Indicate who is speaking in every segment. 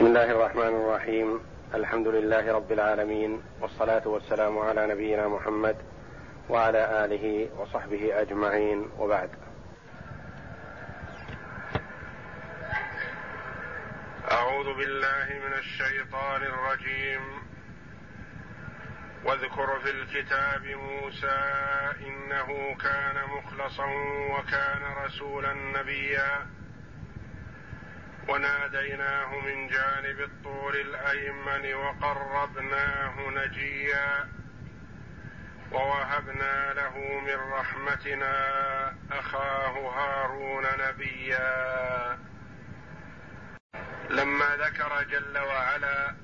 Speaker 1: بسم الله الرحمن الرحيم الحمد لله رب العالمين والصلاة والسلام على نبينا محمد وعلى آله وصحبه أجمعين وبعد
Speaker 2: أعوذ بالله من الشيطان الرجيم واذكر في الكتاب موسى إنه كان مخلصا وكان رسولا نبيا وناديناه من جانب الطور الايمن وقربناه نجيا ووهبنا له من رحمتنا اخاه هارون نبيا لما ذكر جل وعلا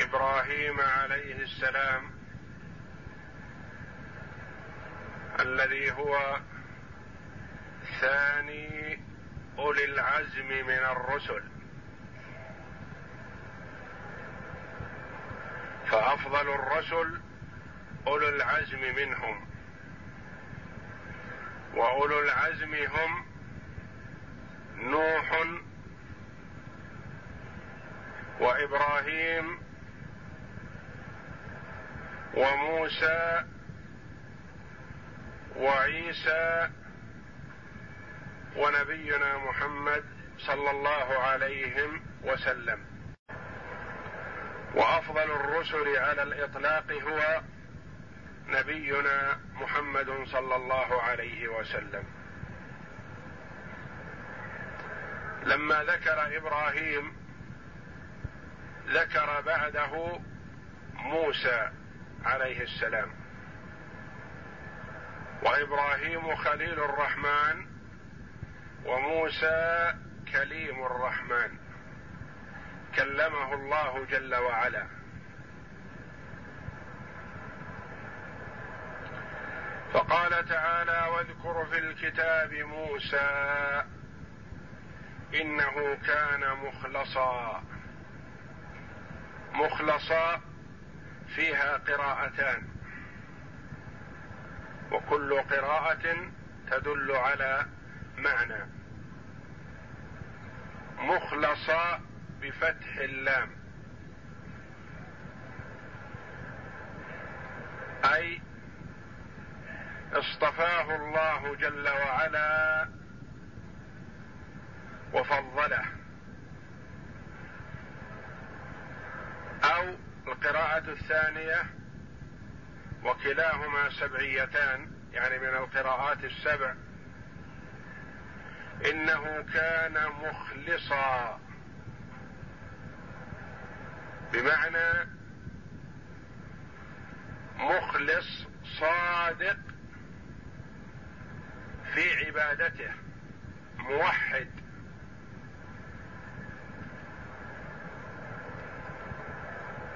Speaker 2: ابراهيم عليه السلام الذي هو ثاني اولي العزم من الرسل فافضل الرسل اولو العزم منهم واولو العزم هم نوح وابراهيم وموسى وعيسى ونبينا محمد صلى الله عليهم وسلم وافضل الرسل على الاطلاق هو نبينا محمد صلى الله عليه وسلم لما ذكر ابراهيم ذكر بعده موسى عليه السلام وابراهيم خليل الرحمن وموسى كليم الرحمن كلمه الله جل وعلا فقال تعالى واذكر في الكتاب موسى انه كان مخلصا مخلصا فيها قراءتان وكل قراءه تدل على معنى مخلصا بفتح اللام أي اصطفاه الله جل وعلا وفضله أو القراءة الثانية وكلاهما سبعيتان يعني من القراءات السبع انه كان مخلصا بمعنى مخلص صادق في عبادته موحد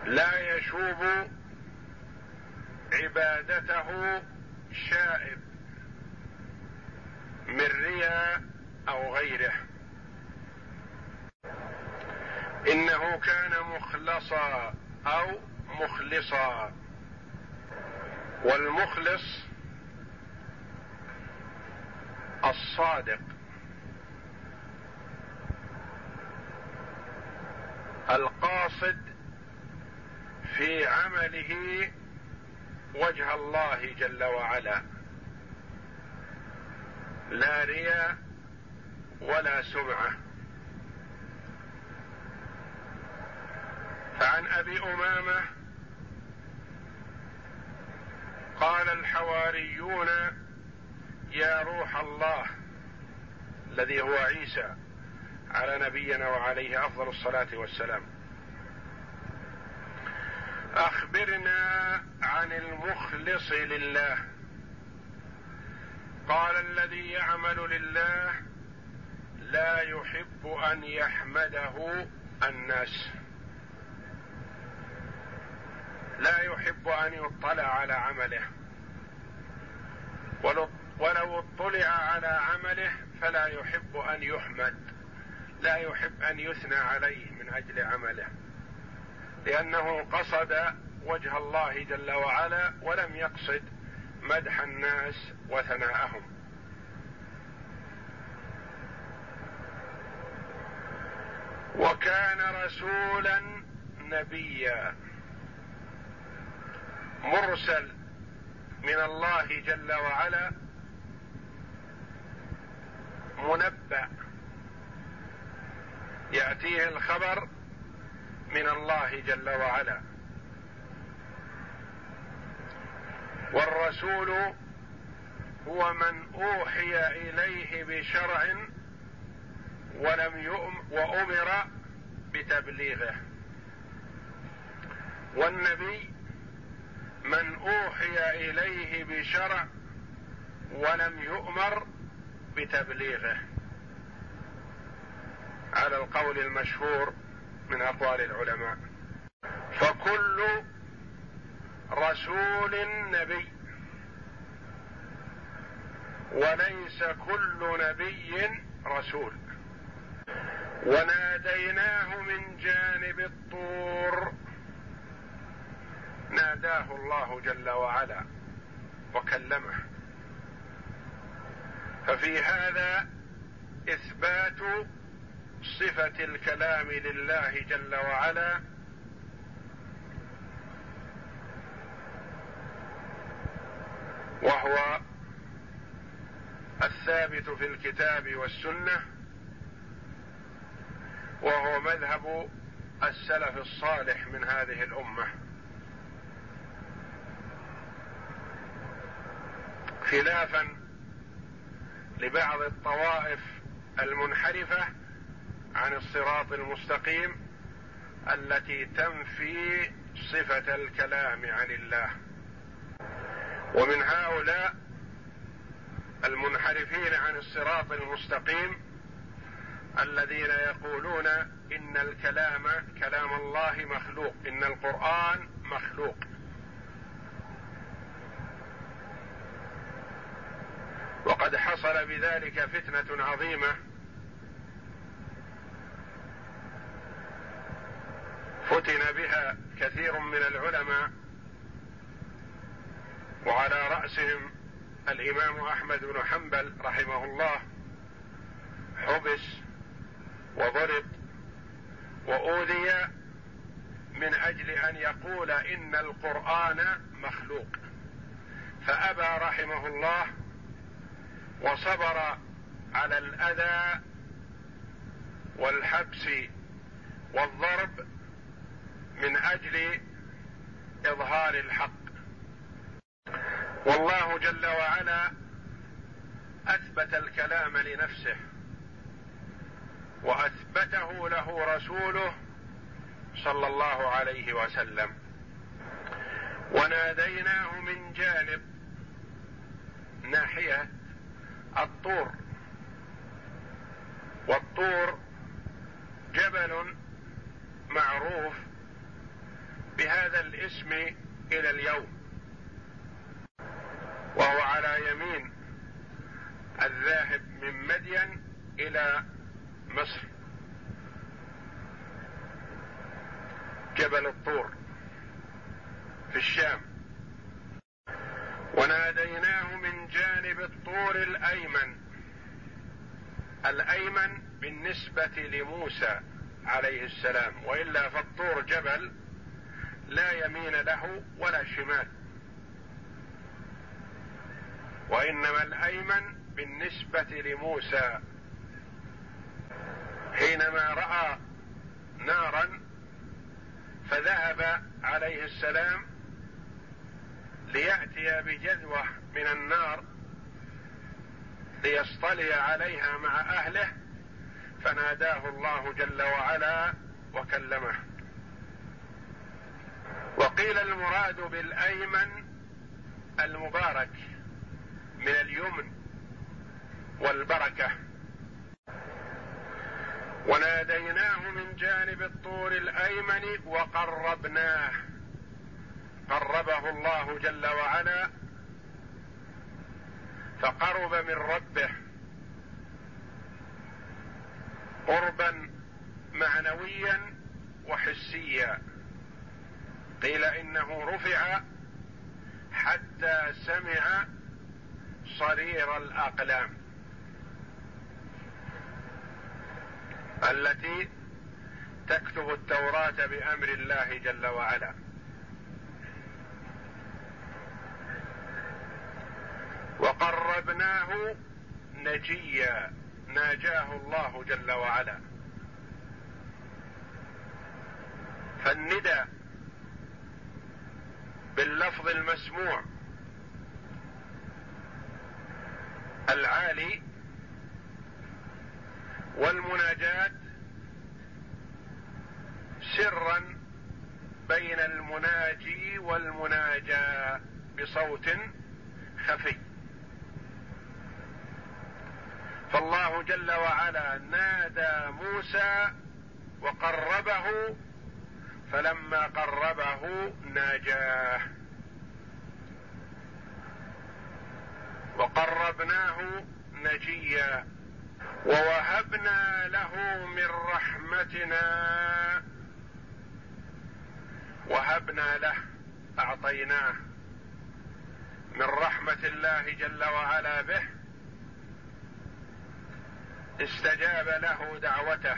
Speaker 2: لا يشوب عبادته شائب من رياء او غيره انه كان مخلصا او مخلصا والمخلص الصادق القاصد في عمله وجه الله جل وعلا لا رياء ولا سمعه فعن ابي امامه قال الحواريون يا روح الله الذي هو عيسى على نبينا وعليه افضل الصلاه والسلام اخبرنا عن المخلص لله قال الذي يعمل لله لا يحب ان يحمده الناس لا يحب ان يطلع على عمله ولو اطلع على عمله فلا يحب ان يحمد لا يحب ان يثنى عليه من اجل عمله لانه قصد وجه الله جل وعلا ولم يقصد مدح الناس وثناءهم وكان رسولا نبيا مرسل من الله جل وعلا منبأ يأتيه الخبر من الله جل وعلا والرسول هو من أوحي إليه بشرع ولم يؤم وأمر بتبليغه والنبي من أوحي إليه بشرع ولم يؤمر بتبليغه على القول المشهور من أقوال العلماء فكل رسول نبي وليس كل نبي رسول وناديناه من جانب الطور ناداه الله جل وعلا وكلمه ففي هذا اثبات صفه الكلام لله جل وعلا وهو الثابت في الكتاب والسنه وهو مذهب السلف الصالح من هذه الامه خلافا لبعض الطوائف المنحرفه عن الصراط المستقيم التي تنفي صفه الكلام عن الله ومن هؤلاء المنحرفين عن الصراط المستقيم الذين يقولون ان الكلام كلام الله مخلوق ان القران مخلوق وقد حصل بذلك فتنه عظيمه فتن بها كثير من العلماء وعلى راسهم الامام احمد بن حنبل رحمه الله حبس وضرب واوذي من اجل ان يقول ان القران مخلوق فابى رحمه الله وصبر على الاذى والحبس والضرب من اجل اظهار الحق والله جل وعلا اثبت الكلام لنفسه واثبته له رسوله صلى الله عليه وسلم وناديناه من جانب ناحيه الطور والطور جبل معروف بهذا الاسم الى اليوم وهو على يمين الذاهب من مدين الى مصر جبل الطور في الشام وناديناه من جانب الطور الايمن الايمن بالنسبه لموسى عليه السلام والا فالطور جبل لا يمين له ولا شمال وانما الايمن بالنسبه لموسى حينما راى نارا فذهب عليه السلام لياتي بجذوه من النار ليصطلي عليها مع اهله فناداه الله جل وعلا وكلمه وقيل المراد بالايمن المبارك من اليمن والبركه وناديناه من جانب الطور الايمن وقربناه قربه الله جل وعلا فقرب من ربه قربا معنويا وحسيا قيل انه رفع حتى سمع صرير الاقلام التي تكتب التوراة بأمر الله جل وعلا وقربناه نجيا ناجاه الله جل وعلا فالندى باللفظ المسموع العالي والمناجاة سرا بين المناجي والمناجى بصوت خفي فالله جل وعلا نادى موسى وقربه فلما قربه ناجاه وقربناه نجيا ووهبنا له من رحمتنا وهبنا له اعطيناه من رحمه الله جل وعلا به استجاب له دعوته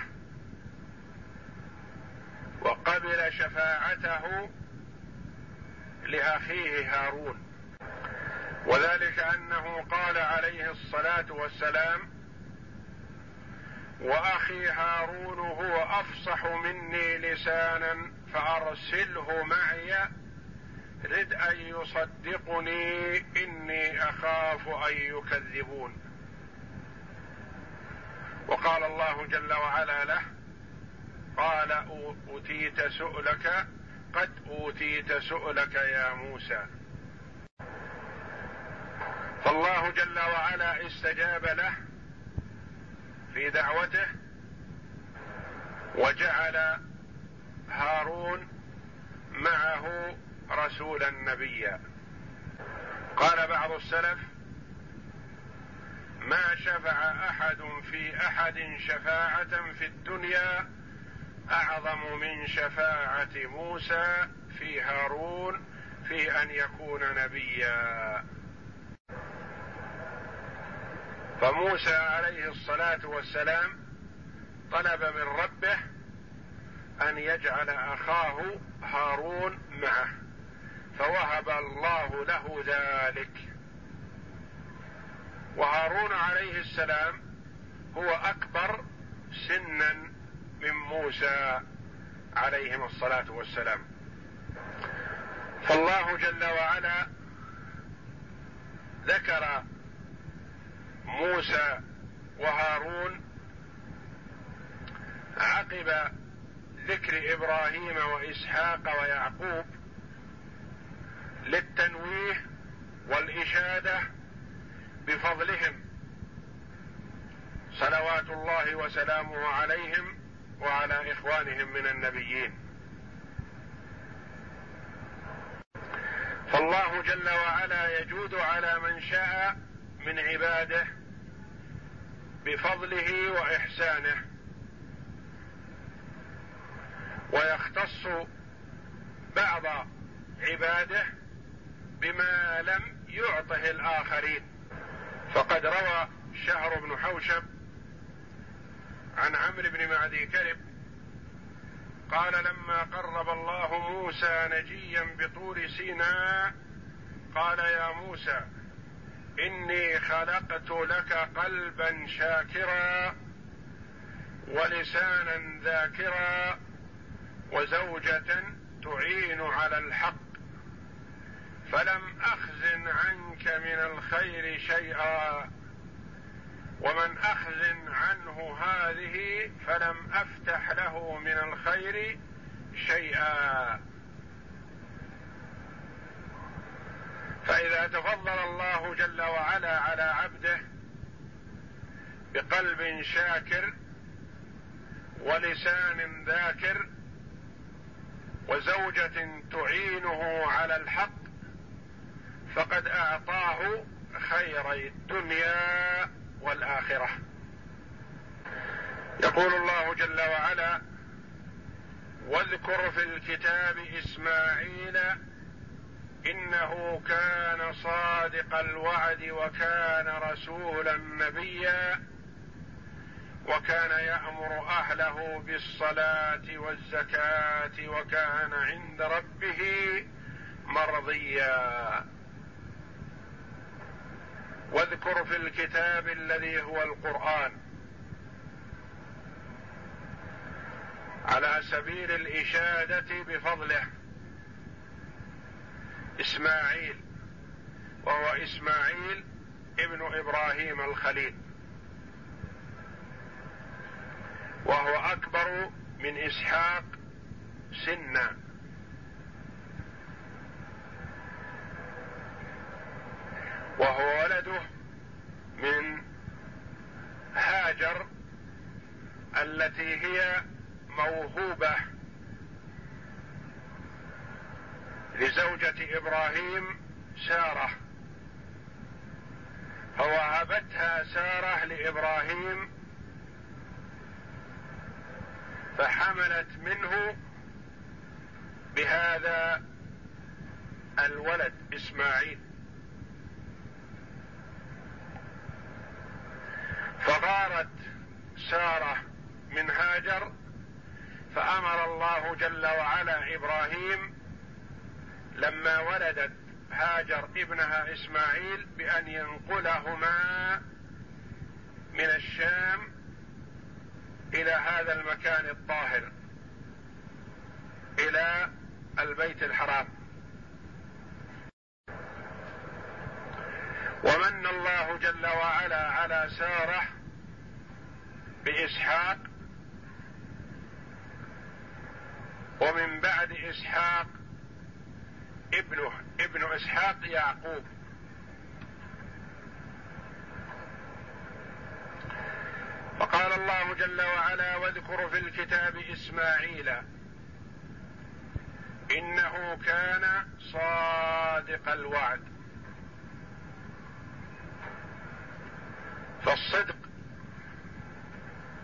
Speaker 2: وقبل شفاعته لاخيه هارون وذلك انه قال عليه الصلاه والسلام واخي هارون هو افصح مني لسانا فارسله معي رد ان يصدقني اني اخاف ان يكذبون وقال الله جل وعلا له قال اوتيت سؤلك قد اوتيت سؤلك يا موسى فالله جل وعلا استجاب له في دعوته وجعل هارون معه رسولا نبيا قال بعض السلف ما شفع احد في احد شفاعه في الدنيا اعظم من شفاعه موسى في هارون في ان يكون نبيا فموسى عليه الصلاه والسلام طلب من ربه ان يجعل اخاه هارون معه فوهب الله له ذلك وهارون عليه السلام هو اكبر سنا من موسى عليهم الصلاه والسلام فالله جل وعلا ذكر موسى وهارون عقب ذكر ابراهيم واسحاق ويعقوب للتنويه والاشاده بفضلهم صلوات الله وسلامه عليهم وعلى اخوانهم من النبيين فالله جل وعلا يجود على من شاء من عباده بفضله واحسانه ويختص بعض عباده بما لم يعطه الاخرين فقد روى شعر بن حوشب عن عمرو بن معدي كرب قال لما قرب الله موسى نجيا بطور سيناء قال يا موسى اني خلقت لك قلبا شاكرا ولسانا ذاكرا وزوجه تعين على الحق فلم اخزن عنك من الخير شيئا ومن اخزن عنه هذه فلم افتح له من الخير شيئا فإذا تفضل الله جل وعلا على عبده بقلب شاكر ولسان ذاكر وزوجة تعينه على الحق فقد أعطاه خيري الدنيا والآخرة يقول الله جل وعلا واذكر في الكتاب إسماعيل انه كان صادق الوعد وكان رسولا نبيا وكان يامر اهله بالصلاه والزكاه وكان عند ربه مرضيا واذكر في الكتاب الذي هو القران على سبيل الاشاده بفضله إسماعيل وهو إسماعيل ابن إبراهيم الخليل وهو أكبر من إسحاق سنا وهو ولده من هاجر التي هي موهوبه لزوجة إبراهيم سارة فوهبتها سارة لإبراهيم فحملت منه بهذا الولد إسماعيل فغارت ساره من هاجر فامر الله جل وعلا ابراهيم لما ولدت هاجر ابنها اسماعيل بان ينقلهما من الشام الى هذا المكان الطاهر الى البيت الحرام ومن الله جل وعلا على ساره باسحاق ومن بعد اسحاق ابنه ابن اسحاق يعقوب وقال الله جل وعلا واذكر في الكتاب اسماعيل انه كان صادق الوعد فالصدق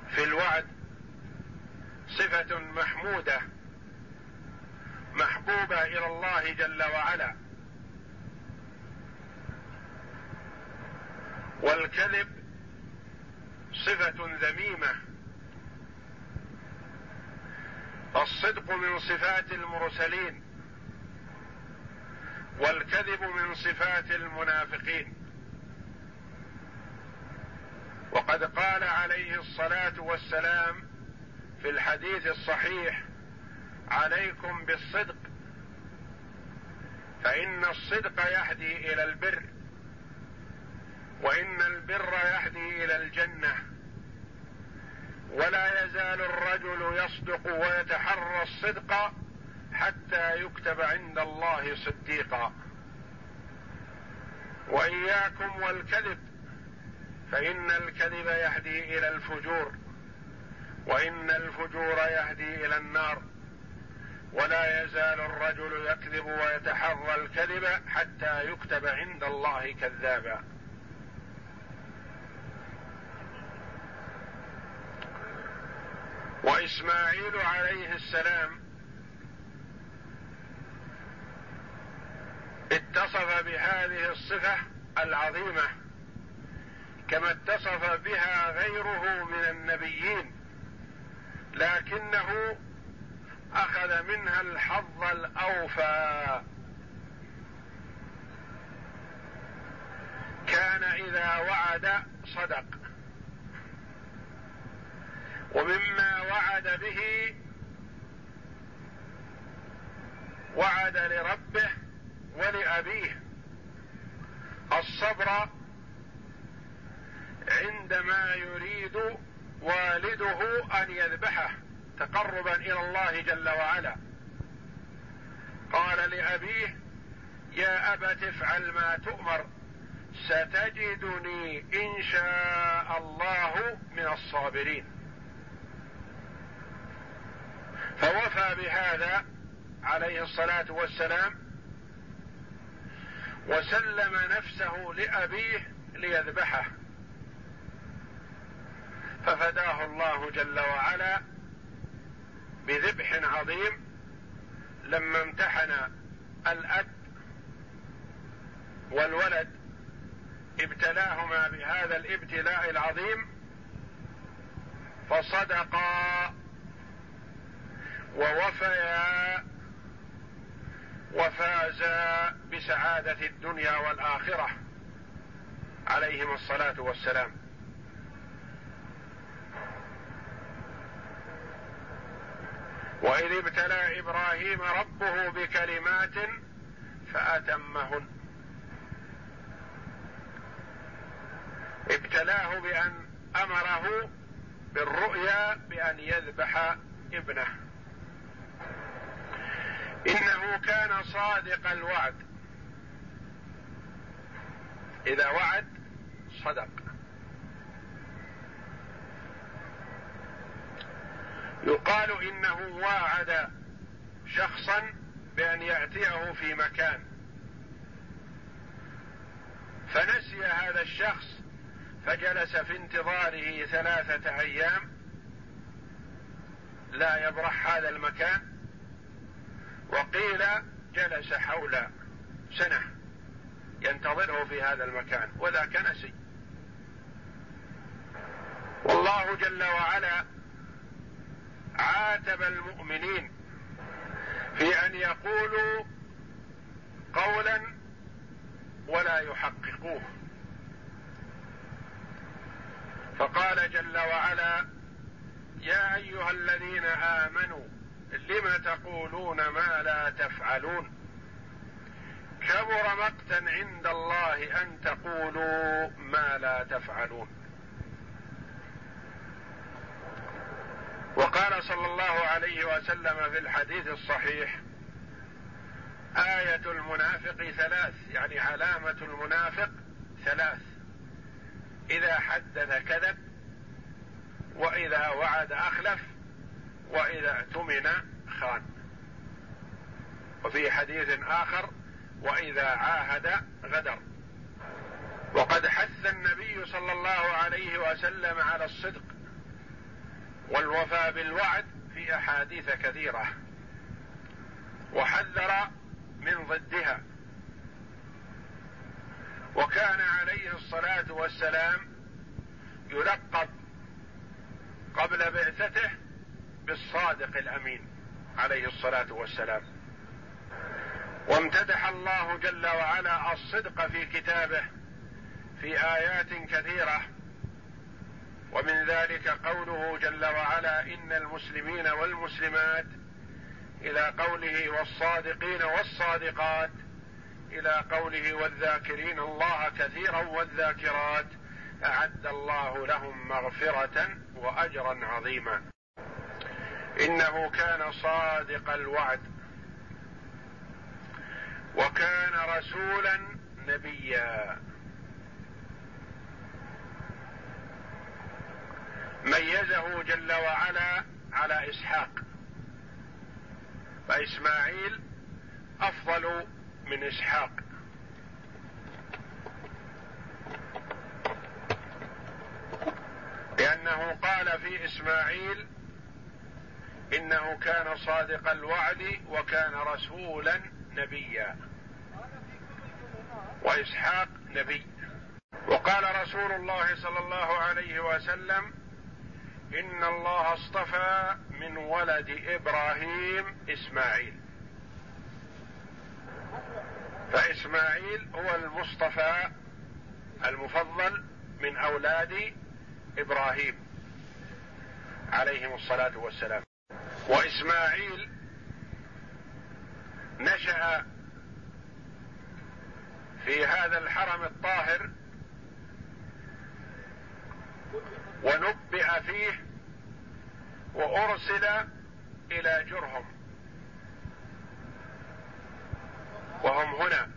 Speaker 2: في الوعد صفه محموده محبوبه الى الله جل وعلا والكذب صفه ذميمه الصدق من صفات المرسلين والكذب من صفات المنافقين وقد قال عليه الصلاه والسلام في الحديث الصحيح عليكم بالصدق فإن الصدق يهدي إلى البر وإن البر يهدي إلى الجنة ولا يزال الرجل يصدق ويتحرى الصدق حتى يكتب عند الله صديقا واياكم والكذب فان الكذب يهدي الى الفجور وان الفجور يهدي الى النار ولا يزال الرجل يكذب ويتحرى الكذب حتى يكتب عند الله كذابا واسماعيل عليه السلام اتصف بهذه الصفه العظيمه كما اتصف بها غيره من النبيين لكنه اخذ منها الحظ الاوفى كان اذا وعد صدق ومما وعد به وعد لربه ولابيه الصبر عندما يريد والده ان يذبحه تقربا الى الله جل وعلا قال لابيه يا ابت افعل ما تؤمر ستجدني ان شاء الله من الصابرين فوفى بهذا عليه الصلاه والسلام وسلم نفسه لابيه ليذبحه ففداه الله جل وعلا بذبح عظيم لما امتحن الأب والولد ابتلاهما بهذا الابتلاء العظيم فصدقا ووفيا وفازا بسعادة الدنيا والآخرة عليهم الصلاة والسلام واذ ابتلى ابراهيم ربه بكلمات فاتمهن ابتلاه بان امره بالرؤيا بان يذبح ابنه انه كان صادق الوعد اذا وعد صدق يقال انه واعد شخصا بان ياتيه في مكان فنسي هذا الشخص فجلس في انتظاره ثلاثه ايام لا يبرح هذا المكان وقيل جلس حول سنه ينتظره في هذا المكان وذاك نسي والله جل وعلا عاتب المؤمنين في ان يقولوا قولا ولا يحققوه فقال جل وعلا يا ايها الذين امنوا لم تقولون ما لا تفعلون كبر مقتا عند الله ان تقولوا ما لا تفعلون وقال صلى الله عليه وسلم في الحديث الصحيح آية المنافق ثلاث يعني علامة المنافق ثلاث إذا حدث كذب وإذا وعد أخلف وإذا اؤتمن خان وفي حديث آخر وإذا عاهد غدر وقد حث النبي صلى الله عليه وسلم على الصدق والوفاء بالوعد في احاديث كثيره وحذر من ضدها وكان عليه الصلاه والسلام يلقب قبل بعثته بالصادق الامين عليه الصلاه والسلام وامتدح الله جل وعلا الصدق في كتابه في ايات كثيره ومن ذلك قوله جل وعلا ان المسلمين والمسلمات الى قوله والصادقين والصادقات الى قوله والذاكرين الله كثيرا والذاكرات اعد الله لهم مغفره واجرا عظيما انه كان صادق الوعد وكان رسولا نبيا ميزه جل وعلا على اسحاق فاسماعيل افضل من اسحاق لانه قال في اسماعيل انه كان صادق الوعد وكان رسولا نبيا واسحاق نبي وقال رسول الله صلى الله عليه وسلم ان الله اصطفى من ولد ابراهيم اسماعيل فاسماعيل هو المصطفى المفضل من اولاد ابراهيم عليهم الصلاه والسلام واسماعيل نشا في هذا الحرم الطاهر ونبئ فيه وارسل الى جرهم وهم هنا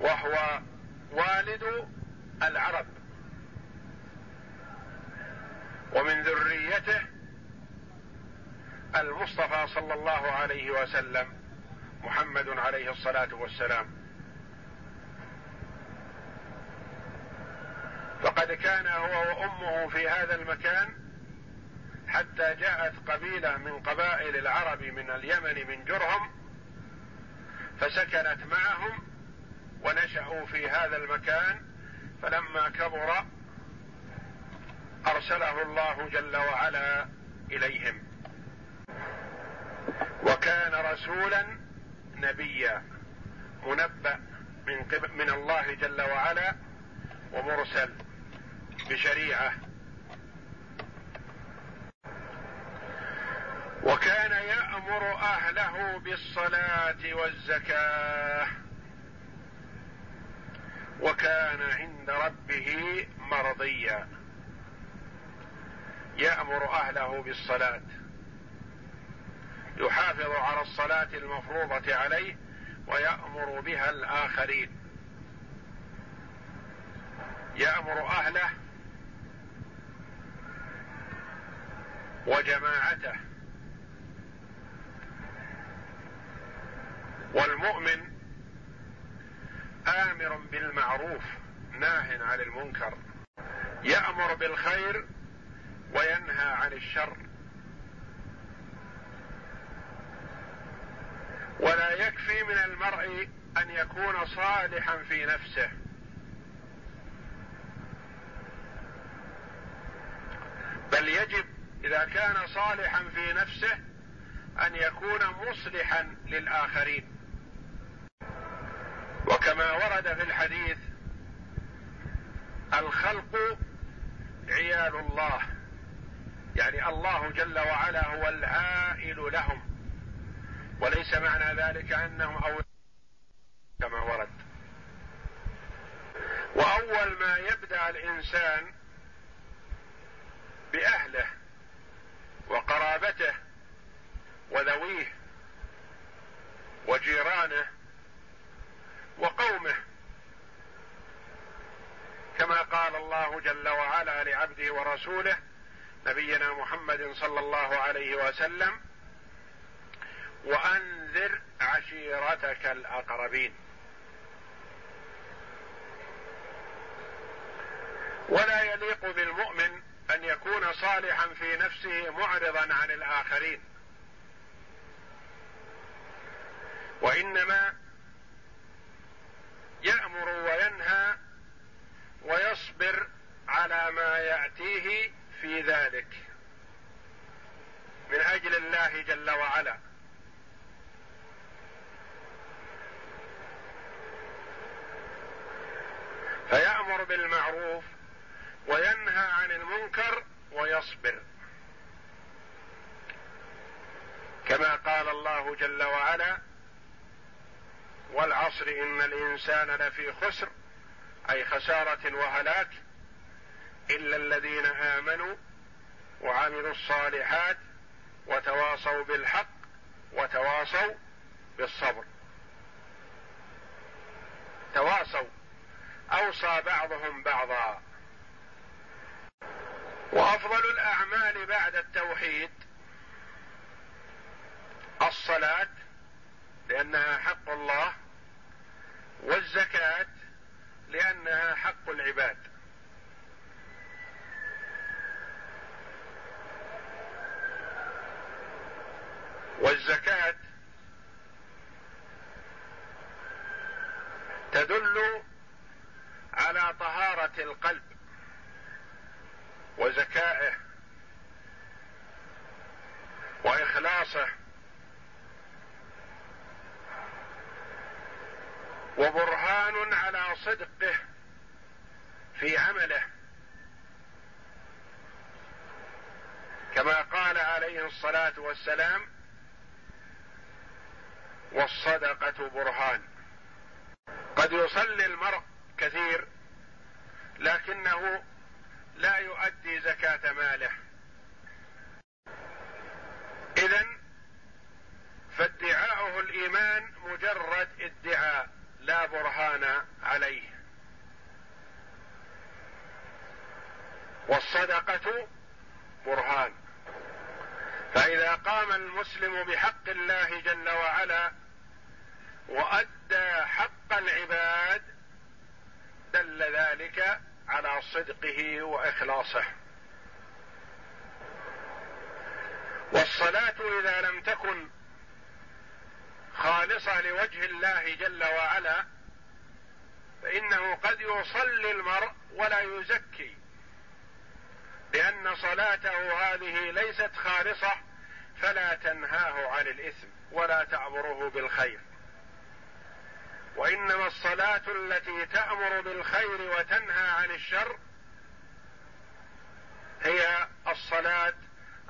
Speaker 2: وهو والد العرب ومن ذريته المصطفى صلى الله عليه وسلم محمد عليه الصلاه والسلام فقد كان هو وامه في هذا المكان حتى جاءت قبيله من قبائل العرب من اليمن من جرهم فسكنت معهم ونشأوا في هذا المكان فلما كبر أرسله الله جل وعلا إليهم وكان رسولا نبيا منبأ من, من الله جل وعلا ومرسل بشريعه وكان يامر اهله بالصلاه والزكاه وكان عند ربه مرضيا يامر اهله بالصلاه يحافظ على الصلاه المفروضه عليه ويامر بها الاخرين يامر اهله وجماعته والمؤمن امر بالمعروف ناه عن المنكر يامر بالخير وينهى عن الشر ولا يكفي من المرء ان يكون صالحا في نفسه بل يجب اذا كان صالحا في نفسه ان يكون مصلحا للاخرين وكما ورد في الحديث الخلق عيال الله يعني الله جل وعلا هو العائل لهم وليس معنى ذلك انهم او كما ورد واول ما يبدا الانسان باهله وقرابته وذويه وجيرانه وقومه كما قال الله جل وعلا لعبده ورسوله نبينا محمد صلى الله عليه وسلم وانذر عشيرتك الاقربين ولا يليق بالمؤمن ان يكون صالحا في نفسه معرضا عن الاخرين وانما يامر وينهى ويصبر على ما ياتيه في ذلك من اجل الله جل وعلا فيامر بالمعروف وينهى عن المنكر ويصبر كما قال الله جل وعلا والعصر ان الانسان لفي خسر اي خساره وهلاك الا الذين امنوا وعملوا الصالحات وتواصوا بالحق وتواصوا بالصبر تواصوا اوصى بعضهم بعضا وافضل الاعمال بعد التوحيد الصلاه لانها حق الله والزكاه لانها حق العباد والزكاه تدل على طهاره القلب وذكائه واخلاصه وبرهان على صدقه في عمله كما قال عليه الصلاه والسلام والصدقه برهان قد يصلي المرء كثير لكنه لا يؤدي زكاة ماله إذا فادعاؤه الإيمان مجرد ادعاء لا برهان عليه والصدقة برهان فإذا قام المسلم بحق الله جل وعلا وأدى حق العباد دل ذلك على صدقه واخلاصه والصلاه اذا لم تكن خالصه لوجه الله جل وعلا فانه قد يصلي المرء ولا يزكي لان صلاته هذه ليست خالصه فلا تنهاه عن الاثم ولا تعبره بالخير وانما الصلاه التي تامر بالخير وتنهى عن الشر هي الصلاه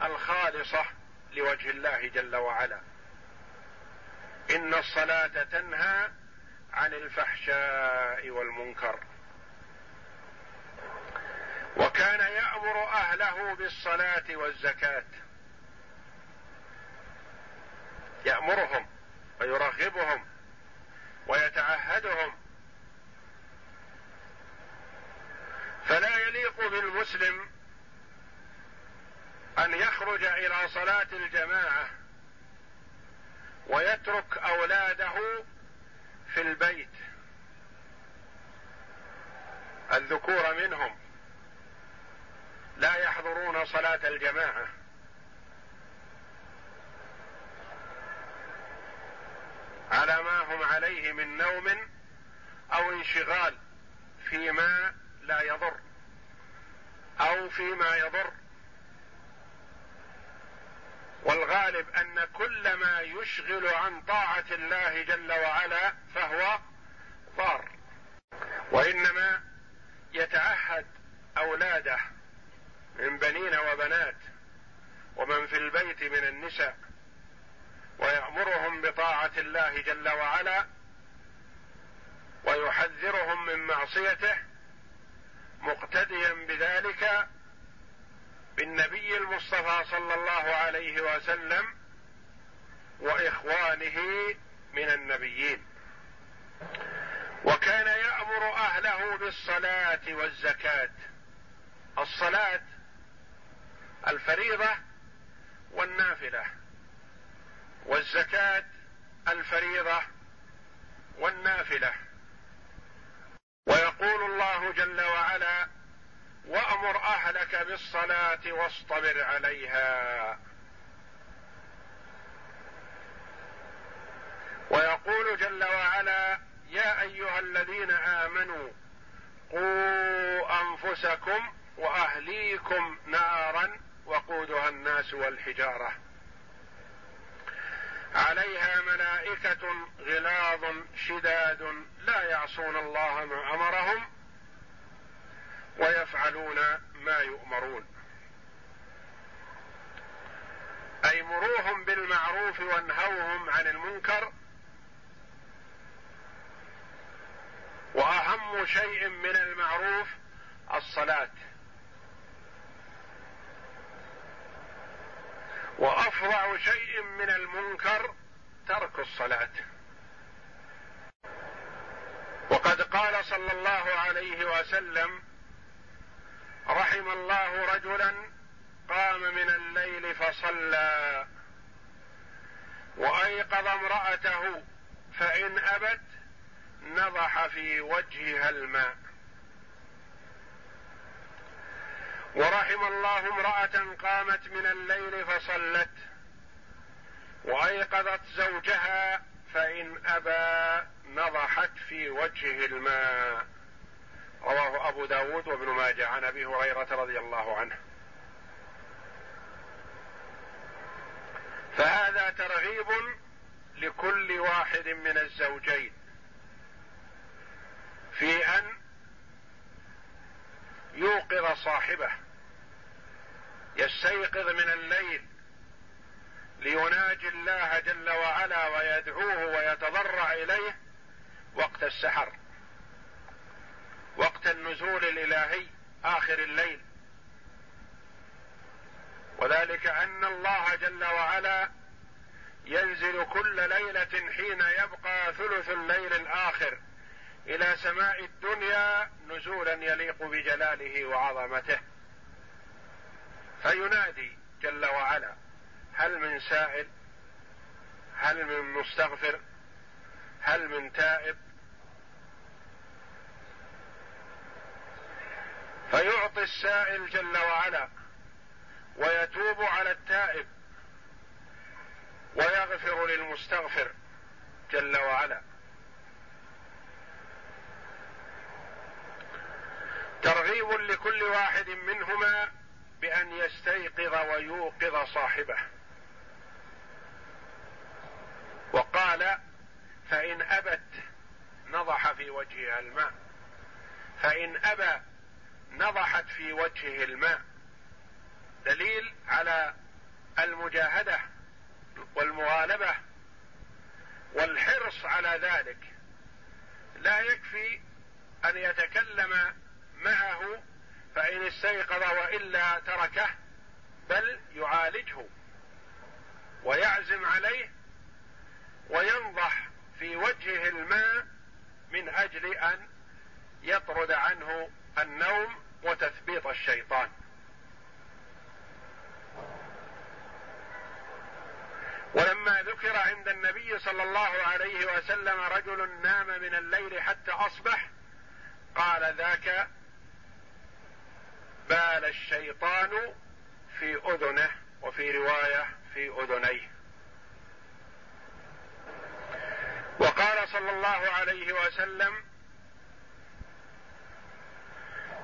Speaker 2: الخالصه لوجه الله جل وعلا ان الصلاه تنهى عن الفحشاء والمنكر وكان يامر اهله بالصلاه والزكاه يامرهم ويرغبهم ويتعهدهم فلا يليق بالمسلم ان يخرج الى صلاه الجماعه ويترك اولاده في البيت الذكور منهم لا يحضرون صلاه الجماعه على ما هم عليه من نوم او انشغال فيما لا يضر او فيما يضر والغالب ان كل ما يشغل عن طاعه الله جل وعلا فهو ضار وانما يتعهد اولاده من بنين وبنات ومن في البيت من النساء ويامرهم بطاعه الله جل وعلا ويحذرهم من معصيته مقتديا بذلك بالنبي المصطفى صلى الله عليه وسلم واخوانه من النبيين وكان يامر اهله بالصلاه والزكاه الصلاه الفريضه والنافله والزكاة الفريضة والنافلة ويقول الله جل وعلا وأمر أهلك بالصلاة واصطبر عليها ويقول جل وعلا يا أيها الذين آمنوا قوا أنفسكم وأهليكم نارا وقودها الناس والحجاره عليها ملائكة غلاظ شداد لا يعصون الله ما أمرهم ويفعلون ما يؤمرون أي مروهم بالمعروف وانهوهم عن المنكر وأهم شيء من المعروف الصلاة وافظع شيء من المنكر ترك الصلاه وقد قال صلى الله عليه وسلم رحم الله رجلا قام من الليل فصلى وايقظ امراته فان ابت نضح في وجهها الماء ورحم الله امرأة قامت من الليل فصلت وأيقظت زوجها فإن أبى نضحت في وجهه الماء رواه أبو داود وابن ماجه عن أبي هريرة رضي الله عنه فهذا ترغيب لكل واحد من الزوجين في أن يوقظ صاحبه يستيقظ من الليل ليناجي الله جل وعلا ويدعوه ويتضرع اليه وقت السحر وقت النزول الالهي اخر الليل وذلك ان الله جل وعلا ينزل كل ليله حين يبقى ثلث الليل الاخر الى سماء الدنيا نزولا يليق بجلاله وعظمته فينادي جل وعلا هل من سائل هل من مستغفر هل من تائب فيعطي السائل جل وعلا ويتوب على التائب ويغفر للمستغفر جل وعلا ترغيب لكل واحد منهما بان يستيقظ ويوقظ صاحبه وقال فان ابت نضح في وجهها الماء فان ابى نضحت في وجهه الماء دليل على المجاهده والمغالبه والحرص على ذلك لا يكفي ان يتكلم معه فإن استيقظ وإلا تركه بل يعالجه ويعزم عليه وينضح في وجهه الماء من أجل أن يطرد عنه النوم وتثبيط الشيطان ولما ذكر عند النبي صلى الله عليه وسلم رجل نام من الليل حتى اصبح قال ذاك بال الشيطان في اذنه وفي روايه في اذنيه وقال صلى الله عليه وسلم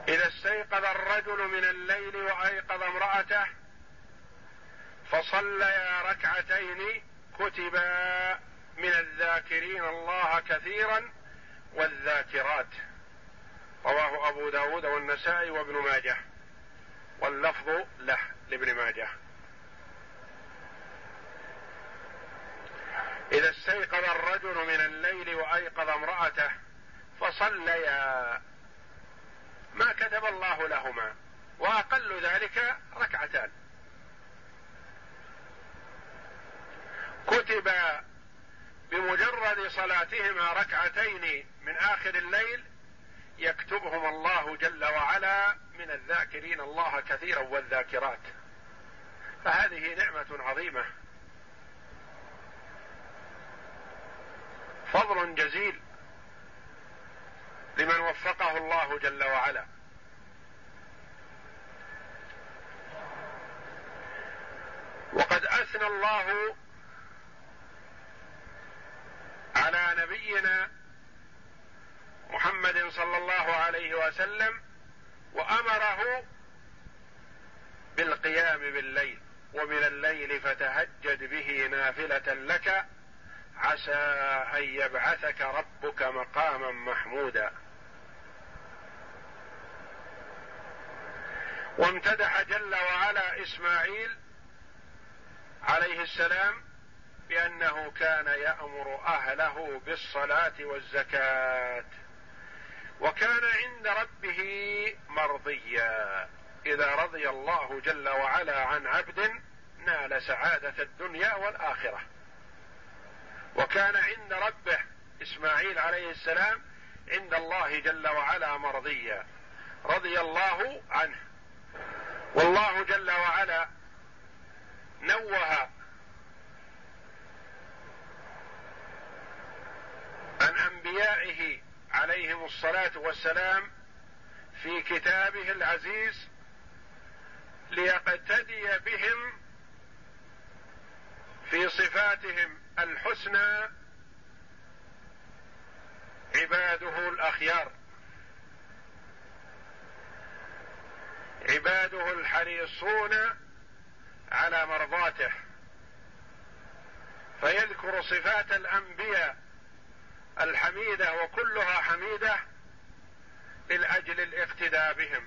Speaker 2: اذا استيقظ الرجل من الليل وايقظ امراته فصليا ركعتين كتبا من الذاكرين الله كثيرا والذاكرات رواه ابو داود والنسائي وابن ماجه واللفظ له لابن ماجه إذا استيقظ الرجل من الليل وأيقظ امرأته فصليا ما كتب الله لهما وأقل ذلك ركعتان كتب بمجرد صلاتهما ركعتين من آخر الليل يكتبهم الله جل وعلا من الذاكرين الله كثيرا والذاكرات فهذه نعمة عظيمة فضل جزيل لمن وفقه الله جل وعلا وقد اثنى الله على نبينا محمد صلى الله عليه وسلم وامره بالقيام بالليل ومن الليل فتهجد به نافله لك عسى ان يبعثك ربك مقاما محمودا وامتدح جل وعلا اسماعيل عليه السلام بانه كان يامر اهله بالصلاه والزكاه وكان عند ربه مرضيا اذا رضي الله جل وعلا عن عبد نال سعاده الدنيا والاخره وكان عند ربه اسماعيل عليه السلام عند الله جل وعلا مرضيا رضي الله عنه والله جل وعلا نوه عن انبيائه عليهم الصلاه والسلام في كتابه العزيز ليقتدي بهم في صفاتهم الحسنى عباده الاخيار عباده الحريصون على مرضاته فيذكر صفات الانبياء الحميدة وكلها حميدة من أجل الاقتداء بهم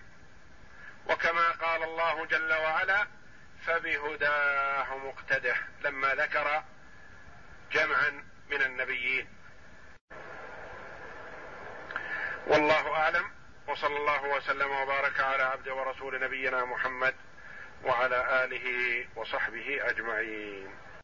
Speaker 2: وكما قال الله جل وعلا فبهداه مقتده لما ذكر جمعا من النبيين والله اعلم وصلى الله وسلم وبارك على عبد ورسول نبينا محمد وعلى اله وصحبه اجمعين